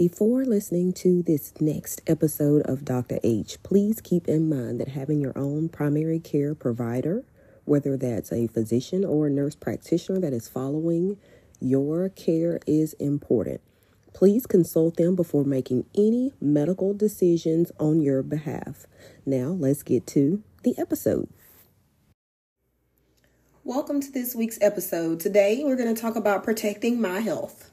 Before listening to this next episode of Dr. H, please keep in mind that having your own primary care provider, whether that's a physician or a nurse practitioner that is following your care, is important. Please consult them before making any medical decisions on your behalf. Now, let's get to the episode. Welcome to this week's episode. Today, we're going to talk about protecting my health.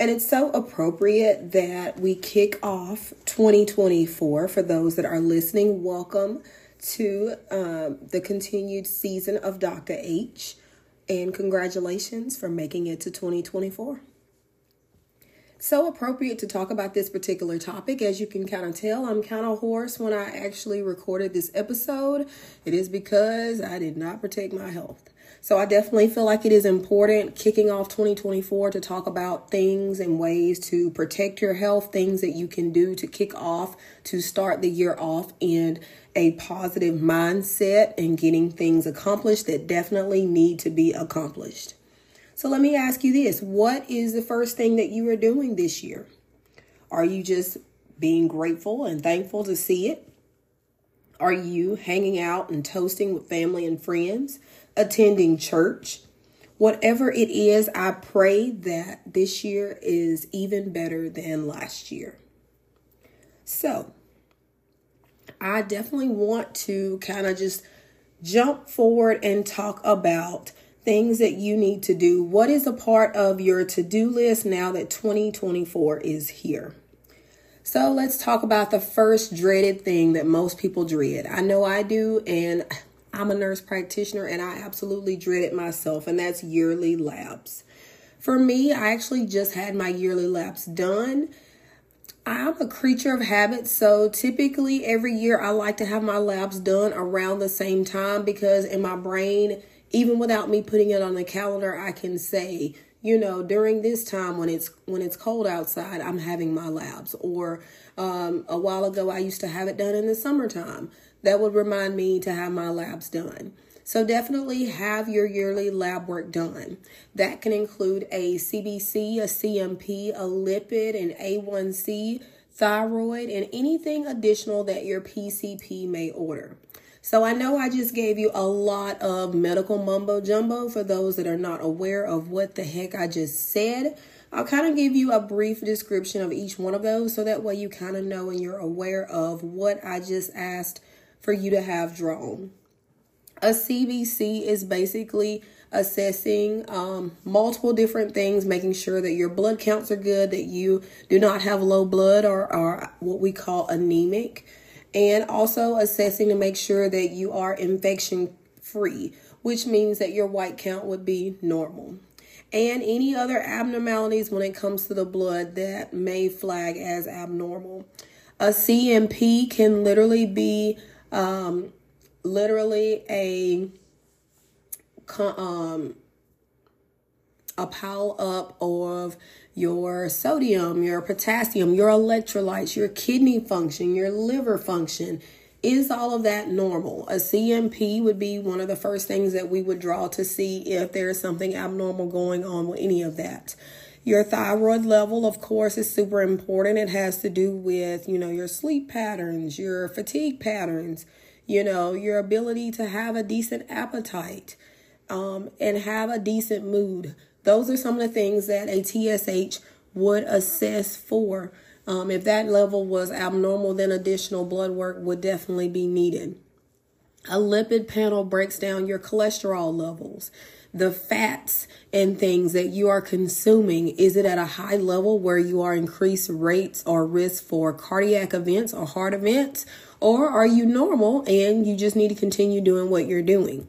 And it's so appropriate that we kick off 2024 for those that are listening. Welcome to um, the continued season of Dr. H. And congratulations for making it to 2024. So appropriate to talk about this particular topic. As you can kind of tell, I'm kind of hoarse when I actually recorded this episode. It is because I did not protect my health. So I definitely feel like it is important kicking off 2024 to talk about things and ways to protect your health, things that you can do to kick off, to start the year off in a positive mindset and getting things accomplished that definitely need to be accomplished. So let me ask you this what is the first thing that you are doing this year? Are you just being grateful and thankful to see it? Are you hanging out and toasting with family and friends? Attending church. Whatever it is, I pray that this year is even better than last year. So, I definitely want to kind of just jump forward and talk about things that you need to do. What is a part of your to do list now that 2024 is here? So, let's talk about the first dreaded thing that most people dread. I know I do, and I'm a nurse practitioner and I absolutely dread it myself, and that's yearly labs. For me, I actually just had my yearly labs done. I'm a creature of habit, so typically every year I like to have my labs done around the same time because in my brain, even without me putting it on the calendar, I can say, you know, during this time when it's when it's cold outside, I'm having my labs. Or um, a while ago, I used to have it done in the summertime that would remind me to have my labs done. So definitely have your yearly lab work done. That can include a CBC, a CMP, a lipid, an A1C, thyroid, and anything additional that your PCP may order. So I know I just gave you a lot of medical mumbo jumbo for those that are not aware of what the heck I just said. I'll kind of give you a brief description of each one of those so that way you kind of know and you're aware of what I just asked for you to have drawn. A CBC is basically assessing um, multiple different things, making sure that your blood counts are good, that you do not have low blood or, or what we call anemic, and also assessing to make sure that you are infection free, which means that your white count would be normal. And any other abnormalities when it comes to the blood that may flag as abnormal. A CMP can literally be um, literally a um, a pile up of your sodium, your potassium, your electrolytes, your kidney function, your liver function. Is all of that normal? A CMP would be one of the first things that we would draw to see if there's something abnormal going on with any of that. Your thyroid level, of course, is super important. It has to do with, you know, your sleep patterns, your fatigue patterns, you know, your ability to have a decent appetite um, and have a decent mood. Those are some of the things that a TSH would assess for. Um, if that level was abnormal, then additional blood work would definitely be needed. A lipid panel breaks down your cholesterol levels the fats and things that you are consuming is it at a high level where you are increased rates or risk for cardiac events or heart events or are you normal and you just need to continue doing what you're doing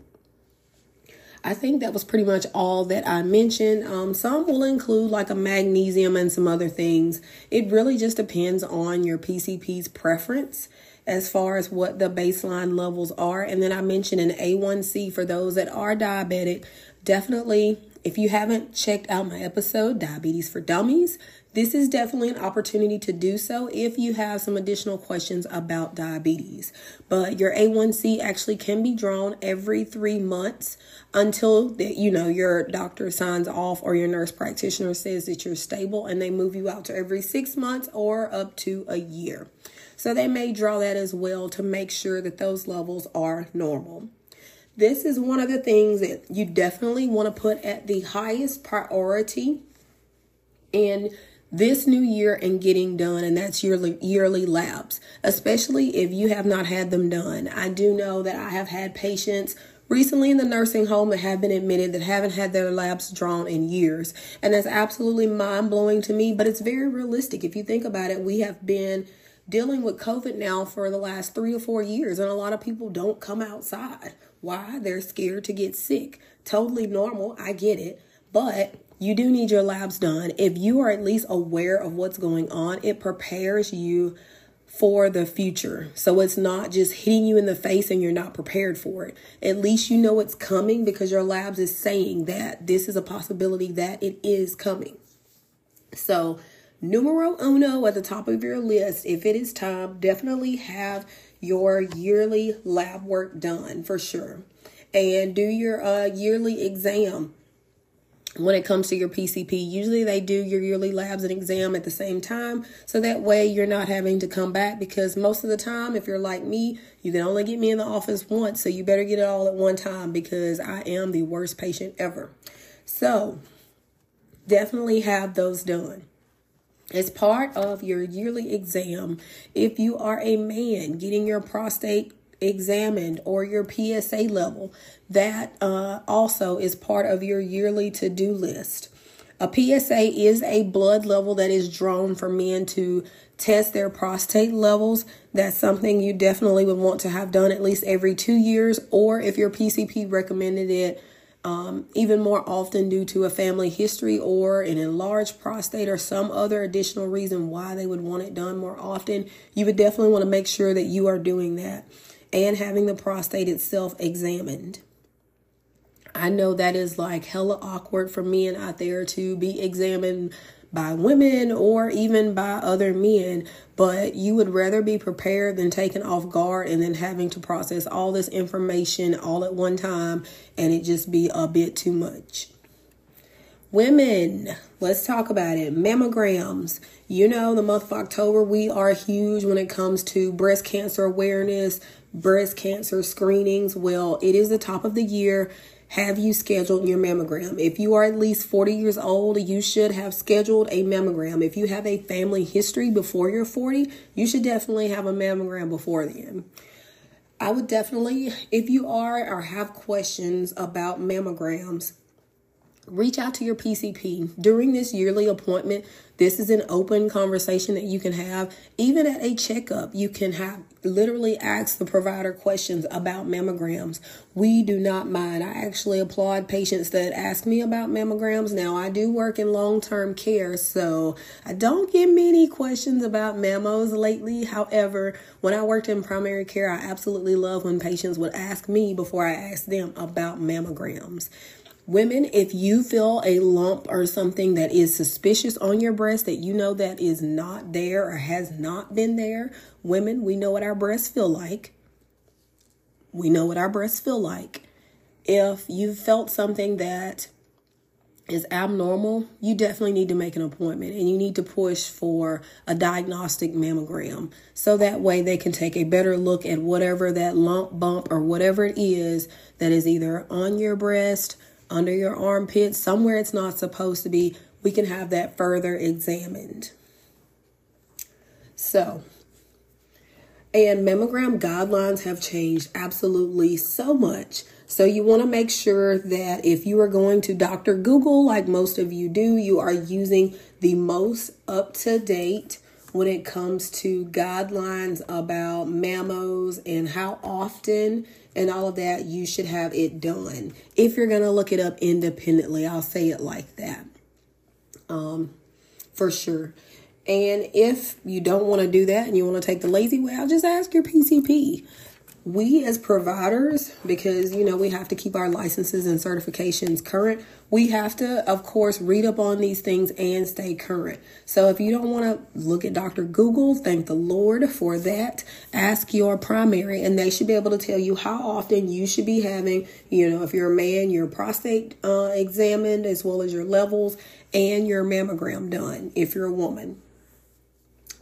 I think that was pretty much all that I mentioned. Um, some will include like a magnesium and some other things. It really just depends on your PCP's preference as far as what the baseline levels are. And then I mentioned an A1C for those that are diabetic definitely if you haven't checked out my episode, Diabetes for Dummies, this is definitely an opportunity to do so if you have some additional questions about diabetes. But your A1C actually can be drawn every three months until that you know your doctor signs off or your nurse practitioner says that you're stable and they move you out to every six months or up to a year. So they may draw that as well to make sure that those levels are normal. This is one of the things that you definitely want to put at the highest priority in this new year and getting done, and that's yearly yearly labs, especially if you have not had them done. I do know that I have had patients recently in the nursing home that have been admitted that haven't had their labs drawn in years, and that's absolutely mind blowing to me. But it's very realistic if you think about it. We have been dealing with COVID now for the last three or four years, and a lot of people don't come outside. Why? They're scared to get sick. Totally normal. I get it. But you do need your labs done. If you are at least aware of what's going on, it prepares you for the future. So it's not just hitting you in the face and you're not prepared for it. At least you know it's coming because your labs is saying that this is a possibility that it is coming. So, numero uno at the top of your list, if it is time, definitely have your yearly lab work done for sure. And do your uh, yearly exam when it comes to your PCP. Usually they do your yearly labs and exam at the same time. So that way you're not having to come back because most of the time, if you're like me, you can only get me in the office once. So you better get it all at one time because I am the worst patient ever. So definitely have those done. As part of your yearly exam, if you are a man getting your prostate examined or your PSA level, that uh, also is part of your yearly to do list. A PSA is a blood level that is drawn for men to test their prostate levels. That's something you definitely would want to have done at least every two years, or if your PCP recommended it, um, even more often due to a family history or an enlarged prostate or some other additional reason why they would want it done more often, you would definitely want to make sure that you are doing that and having the prostate itself examined. I know that is like hella awkward for men out there to be examined by women or even by other men, but you would rather be prepared than taken off guard and then having to process all this information all at one time and it just be a bit too much. Women, let's talk about it. Mammograms. You know, the month of October, we are huge when it comes to breast cancer awareness, breast cancer screenings. Well, it is the top of the year. Have you scheduled your mammogram? If you are at least 40 years old, you should have scheduled a mammogram. If you have a family history before you're 40, you should definitely have a mammogram before then. I would definitely, if you are or have questions about mammograms, reach out to your PCP during this yearly appointment. This is an open conversation that you can have. Even at a checkup, you can have literally ask the provider questions about mammograms. We do not mind. I actually applaud patients that ask me about mammograms. Now, I do work in long term care, so I don't get many questions about mammos lately. However, when I worked in primary care, I absolutely love when patients would ask me before I ask them about mammograms. Women, if you feel a lump or something that is suspicious on your breast that you know that is not there or has not been there, women, we know what our breasts feel like. We know what our breasts feel like. If you've felt something that is abnormal, you definitely need to make an appointment and you need to push for a diagnostic mammogram so that way they can take a better look at whatever that lump, bump, or whatever it is that is either on your breast under your armpit, somewhere it's not supposed to be, we can have that further examined. So, and mammogram guidelines have changed absolutely so much. So, you want to make sure that if you are going to Dr. Google, like most of you do, you are using the most up to date when it comes to guidelines about mammos and how often and all of that, you should have it done. If you're going to look it up independently, I'll say it like that. Um, for sure. And if you don't want to do that and you want to take the lazy way, I'll just ask your PCP. We as providers, because you know we have to keep our licenses and certifications current, we have to, of course, read up on these things and stay current. So if you don't want to look at Dr. Google, thank the Lord for that. Ask your primary, and they should be able to tell you how often you should be having, you know, if you're a man, your prostate uh, examined as well as your levels and your mammogram done if you're a woman.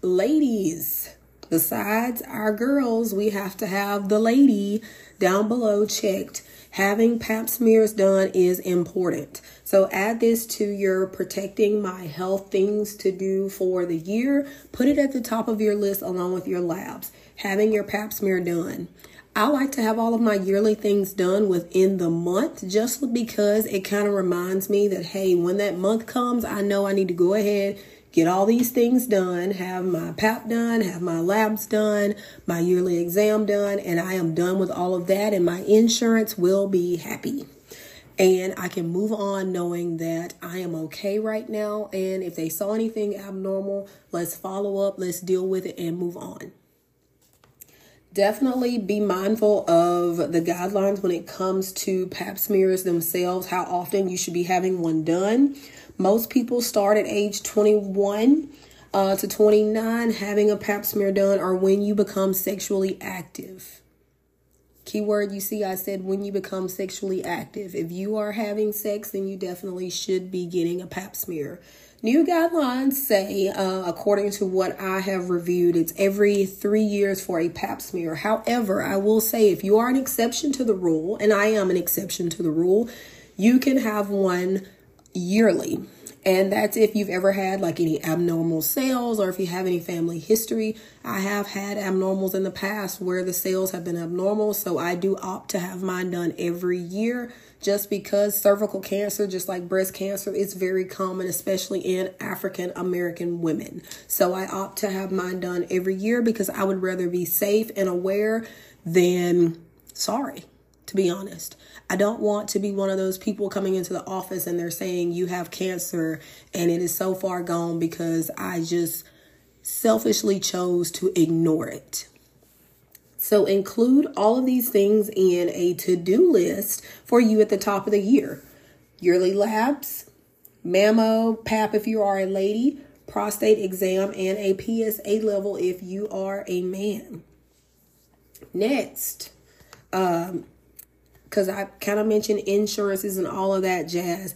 Ladies, besides our girls, we have to have the lady down below checked having pap smears done is important. So add this to your protecting my health things to do for the year. Put it at the top of your list along with your labs. Having your pap smear done. I like to have all of my yearly things done within the month just because it kind of reminds me that, hey, when that month comes, I know I need to go ahead get all these things done, have my PAP done, have my labs done, my yearly exam done, and I am done with all of that, and my insurance will be happy. And I can move on knowing that I am okay right now. And if they saw anything abnormal, let's follow up, let's deal with it, and move on definitely be mindful of the guidelines when it comes to pap smears themselves, how often you should be having one done. Most people start at age 21 uh, to 29 having a pap smear done or when you become sexually active. Keyword you see, I said when you become sexually active. If you are having sex, then you definitely should be getting a pap smear. New guidelines say, uh, according to what I have reviewed, it's every three years for a pap smear. However, I will say if you are an exception to the rule, and I am an exception to the rule, you can have one yearly. And that's if you've ever had like any abnormal cells or if you have any family history. I have had abnormals in the past where the cells have been abnormal. So I do opt to have mine done every year just because cervical cancer, just like breast cancer, is very common, especially in African American women. So I opt to have mine done every year because I would rather be safe and aware than sorry to be honest. I don't want to be one of those people coming into the office and they're saying you have cancer and it is so far gone because I just selfishly chose to ignore it. So include all of these things in a to-do list for you at the top of the year. Yearly labs, mammo, pap if you are a lady, prostate exam, and a PSA level if you are a man. Next, um, because I kind of mentioned insurances and all of that jazz.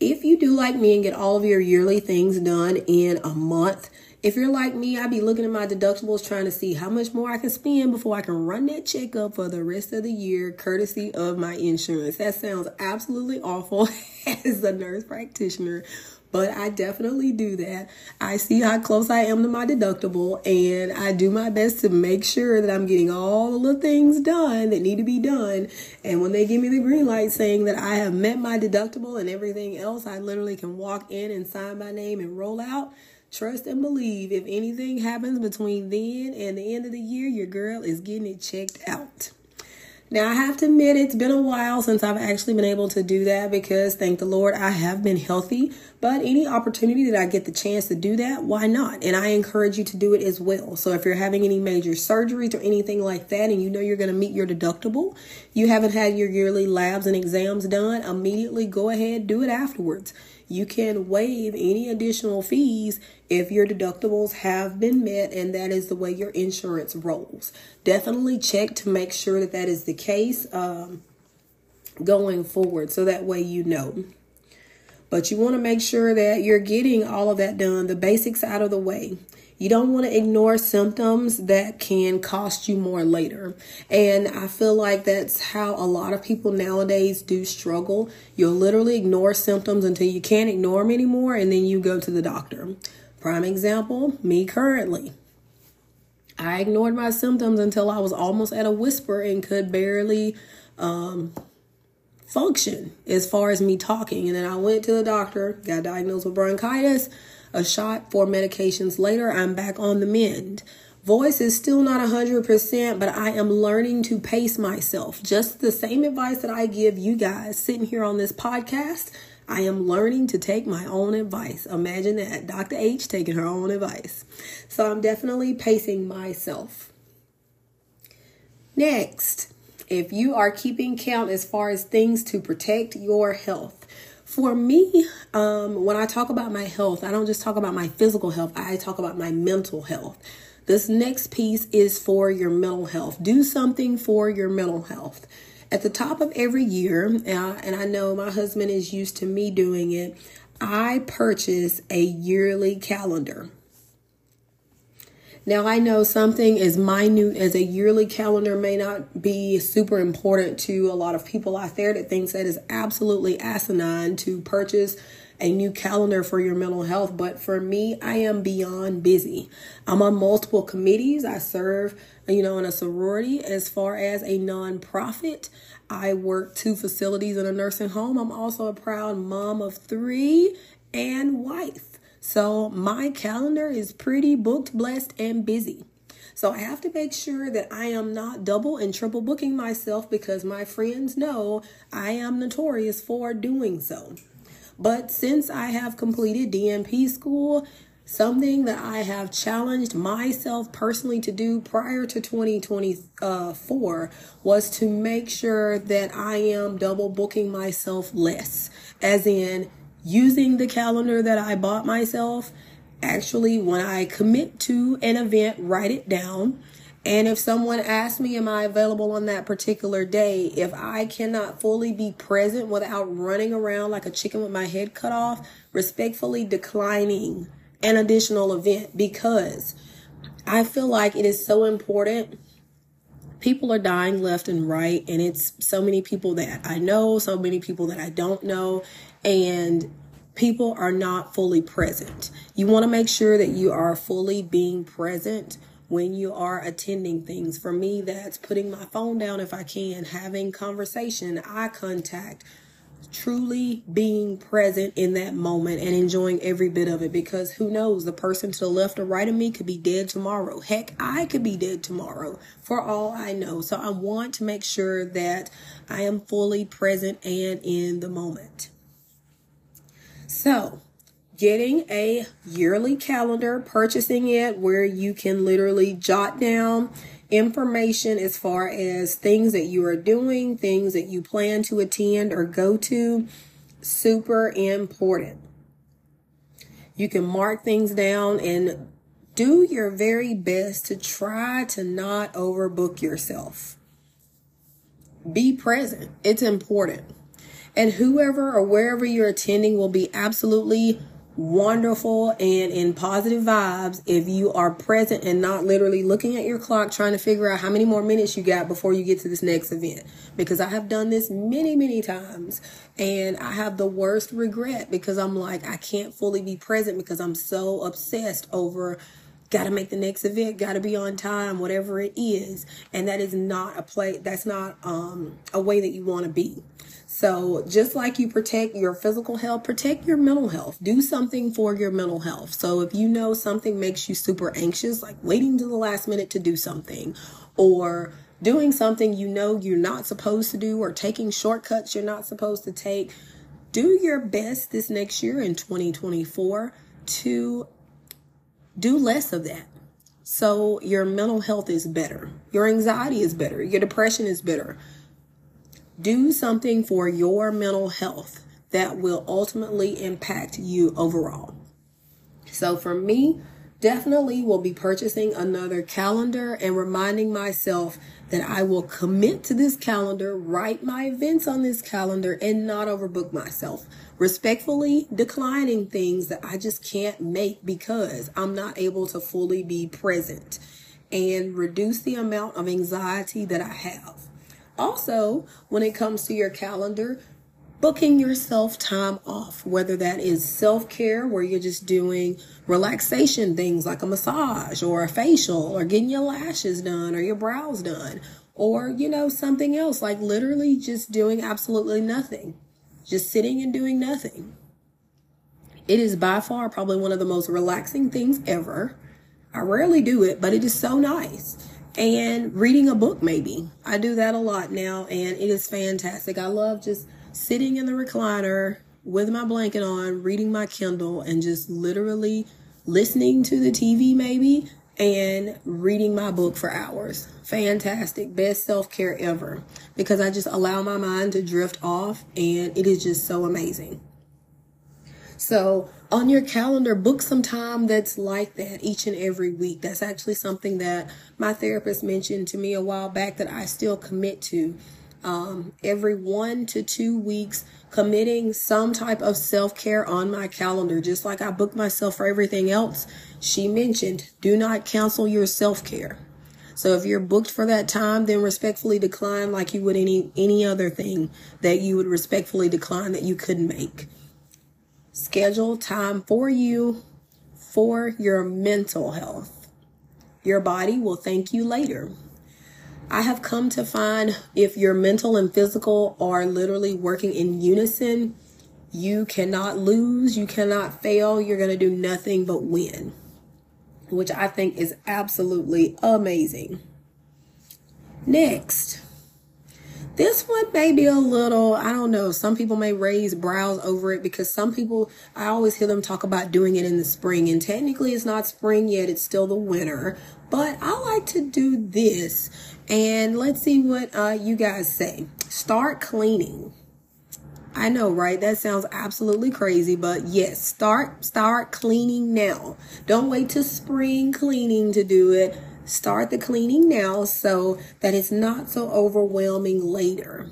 If you do like me and get all of your yearly things done in a month, if you're like me, I'd be looking at my deductibles trying to see how much more I can spend before I can run that check up for the rest of the year, courtesy of my insurance. That sounds absolutely awful as a nurse practitioner, but I definitely do that. I see how close I am to my deductible and I do my best to make sure that I'm getting all the things done that need to be done. And when they give me the green light saying that I have met my deductible and everything else, I literally can walk in and sign my name and roll out. Trust and believe if anything happens between then and the end of the year, your girl is getting it checked out. Now, I have to admit, it's been a while since I've actually been able to do that because, thank the Lord, I have been healthy. But any opportunity that I get the chance to do that, why not? And I encourage you to do it as well. So, if you're having any major surgeries or anything like that, and you know you're going to meet your deductible, you haven't had your yearly labs and exams done, immediately go ahead, do it afterwards. You can waive any additional fees if your deductibles have been met and that is the way your insurance rolls. Definitely check to make sure that that is the case um, going forward so that way you know. But you want to make sure that you're getting all of that done, the basics out of the way. You don't want to ignore symptoms that can cost you more later. And I feel like that's how a lot of people nowadays do struggle. You'll literally ignore symptoms until you can't ignore them anymore, and then you go to the doctor. Prime example me currently. I ignored my symptoms until I was almost at a whisper and could barely um, function as far as me talking. And then I went to the doctor, got diagnosed with bronchitis a shot, four medications later, I'm back on the mend. Voice is still not 100%, but I am learning to pace myself. Just the same advice that I give you guys sitting here on this podcast, I am learning to take my own advice. Imagine that, Dr. H taking her own advice. So I'm definitely pacing myself. Next, if you are keeping count as far as things to protect your health, for me, um, when I talk about my health, I don't just talk about my physical health, I talk about my mental health. This next piece is for your mental health. Do something for your mental health. At the top of every year, uh, and I know my husband is used to me doing it, I purchase a yearly calendar. Now, I know something as minute as a yearly calendar may not be super important to a lot of people out there that thinks that is absolutely asinine to purchase a new calendar for your mental health. But for me, I am beyond busy. I'm on multiple committees. I serve, you know, in a sorority as far as a nonprofit. I work two facilities in a nursing home. I'm also a proud mom of three and wife. So my calendar is pretty booked, blessed, and busy. So I have to make sure that I am not double and triple booking myself because my friends know I am notorious for doing so. But since I have completed DNP school, something that I have challenged myself personally to do prior to 2024 was to make sure that I am double booking myself less, as in using the calendar that I bought myself. Actually, when I commit to an event, write it down. And if someone asks me, Am I available on that particular day? If I cannot fully be present without running around like a chicken with my head cut off, respectfully declining an additional event because I feel like it is so important. People are dying left and right, and it's so many people that I know, so many people that I don't know, and people are not fully present. You want to make sure that you are fully being present when you are attending things. For me, that's putting my phone down if I can, having conversation, eye contact, truly being present in that moment and enjoying every bit of it because who knows the person to the left or right of me could be dead tomorrow. Heck i could be dead tomorrow for all i know. So i want to make sure that i am fully present and in the moment. So, getting a yearly calendar, purchasing it where you can literally jot down information as far as things that you are doing, things that you plan to attend or go to, super important. You can mark things down and do your very best to try to not overbook yourself. Be present. It's important. And whoever or wherever you're attending will be absolutely wonderful and in positive vibes if you are present and not literally looking at your clock trying to figure out how many more minutes you got before you get to this next event. Because I have done this many, many times and I have the worst regret because I'm like, I can't fully be present because I'm so obsessed over got to make the next event, got to be on time, whatever it is. And that is not a play, that's not um, a way that you want to be. So, just like you protect your physical health, protect your mental health. Do something for your mental health. So, if you know something makes you super anxious, like waiting to the last minute to do something, or doing something you know you're not supposed to do, or taking shortcuts you're not supposed to take, do your best this next year in 2024 to do less of that. So your mental health is better. Your anxiety is better. Your depression is better. Do something for your mental health that will ultimately impact you overall. So for me, definitely will be purchasing another calendar and reminding myself that I will commit to this calendar, write my events on this calendar, and not overbook myself. Respectfully declining things that I just can't make because I'm not able to fully be present and reduce the amount of anxiety that I have. Also, when it comes to your calendar, booking yourself time off, whether that is self care, where you're just doing relaxation things like a massage or a facial or getting your lashes done or your brows done, or, you know, something else like literally just doing absolutely nothing, just sitting and doing nothing. It is by far probably one of the most relaxing things ever. I rarely do it, but it is so nice and reading a book maybe. I do that a lot now and it is fantastic. I love just sitting in the recliner with my blanket on, reading my Kindle, and just literally listening to the TV maybe and reading my book for hours. Fantastic. Best self care ever because I just allow my mind to drift off and it is just so amazing. So, on your calendar, book some time that's like that each and every week. That's actually something that my therapist mentioned to me a while back that I still commit to. Um, every one to two weeks, committing some type of self care on my calendar, just like I book myself for everything else. She mentioned, do not cancel your self care. So if you're booked for that time, then respectfully decline like you would any any other thing that you would respectfully decline that you couldn't make. Schedule time for you for your mental health. Your body will thank you later. I have come to find if your mental and physical are literally working in unison, you cannot lose, you cannot fail, you're going to do nothing but win, which I think is absolutely amazing. Next, this one may be a little, I don't know, some people may raise brows over it because some people, I always hear them talk about doing it in the spring, and technically it's not spring yet, it's still the winter. But I like to do this and let's see what uh, you guys say. Start cleaning. I know, right? That sounds absolutely crazy, but yes, start start cleaning now. Don't wait to spring cleaning to do it. Start the cleaning now so that it's not so overwhelming later.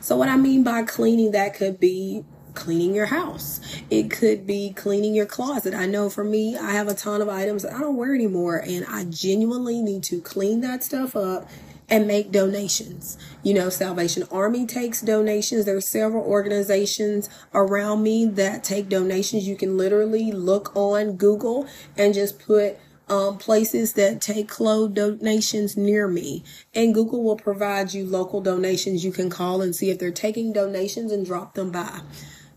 So what I mean by cleaning that could be cleaning your house. It could be cleaning your closet. I know for me, I have a ton of items that I don't wear anymore and I genuinely need to clean that stuff up and make donations. You know, Salvation Army takes donations. There are several organizations around me that take donations. You can literally look on Google and just put um, places that take clothes donations near me. And Google will provide you local donations. You can call and see if they're taking donations and drop them by.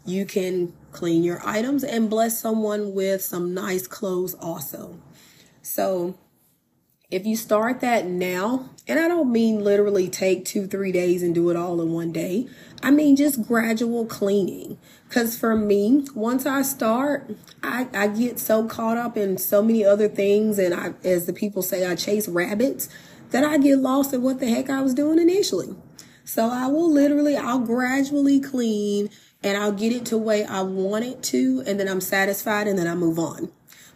You can clean your items and bless someone with some nice clothes also. So if you start that now, and I don't mean literally take two, three days and do it all in one day. I mean just gradual cleaning. Cause for me, once I start, I, I get so caught up in so many other things and I as the people say, I chase rabbits that I get lost in what the heck I was doing initially. So I will literally, I'll gradually clean and I'll get it to way I want it to, and then I'm satisfied, and then I move on.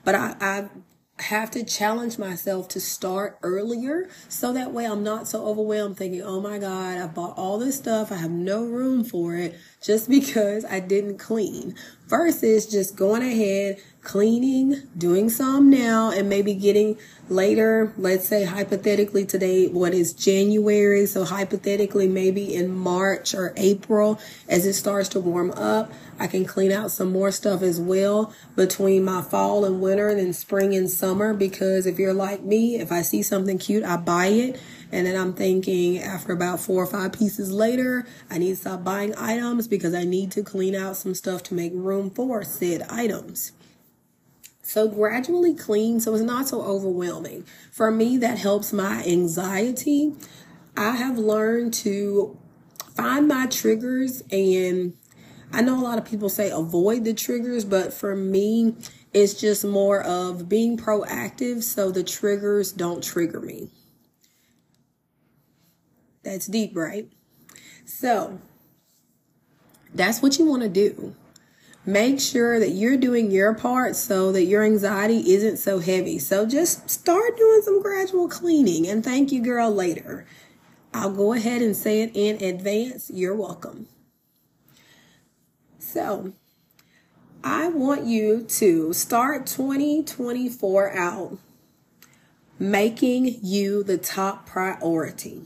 But I, I have to challenge myself to start earlier so that way I'm not so overwhelmed thinking, oh my God, I bought all this stuff. I have no room for it just because I didn't clean versus just going ahead, cleaning, doing some now and maybe getting later, let's say hypothetically today, what is January. So hypothetically, maybe in March or April, as it starts to warm up, I can clean out some more stuff as well between my fall and winter and spring and summer. Because if you're like me, if I see something cute, I buy it. And then I'm thinking after about four or five pieces later, I need to stop buying items because I need to clean out some stuff to make room for said items. So gradually clean so it's not so overwhelming. For me, that helps my anxiety. I have learned to find my triggers and I know a lot of people say avoid the triggers, but for me, it's just more of being proactive so the triggers don't trigger me. That's deep, right? So, that's what you want to do. Make sure that you're doing your part so that your anxiety isn't so heavy. So just start doing some gradual cleaning and thank you, girl, later. I'll go ahead and say it in advance. You're welcome. So, I want you to start 2024 out making you the top priority.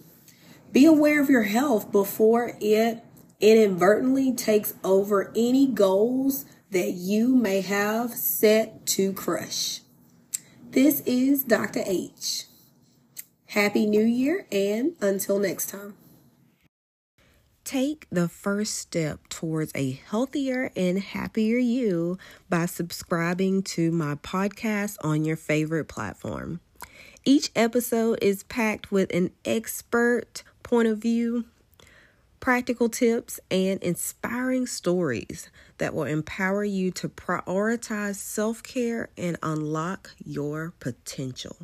Be aware of your health before it inadvertently takes over any goals that you may have set to crush. This is Dr. H. Happy New Year and until next time. Take the first step towards a healthier and happier you by subscribing to my podcast on your favorite platform. Each episode is packed with an expert point of view practical tips, and inspiring stories that will empower you to prioritize self care and unlock your potential.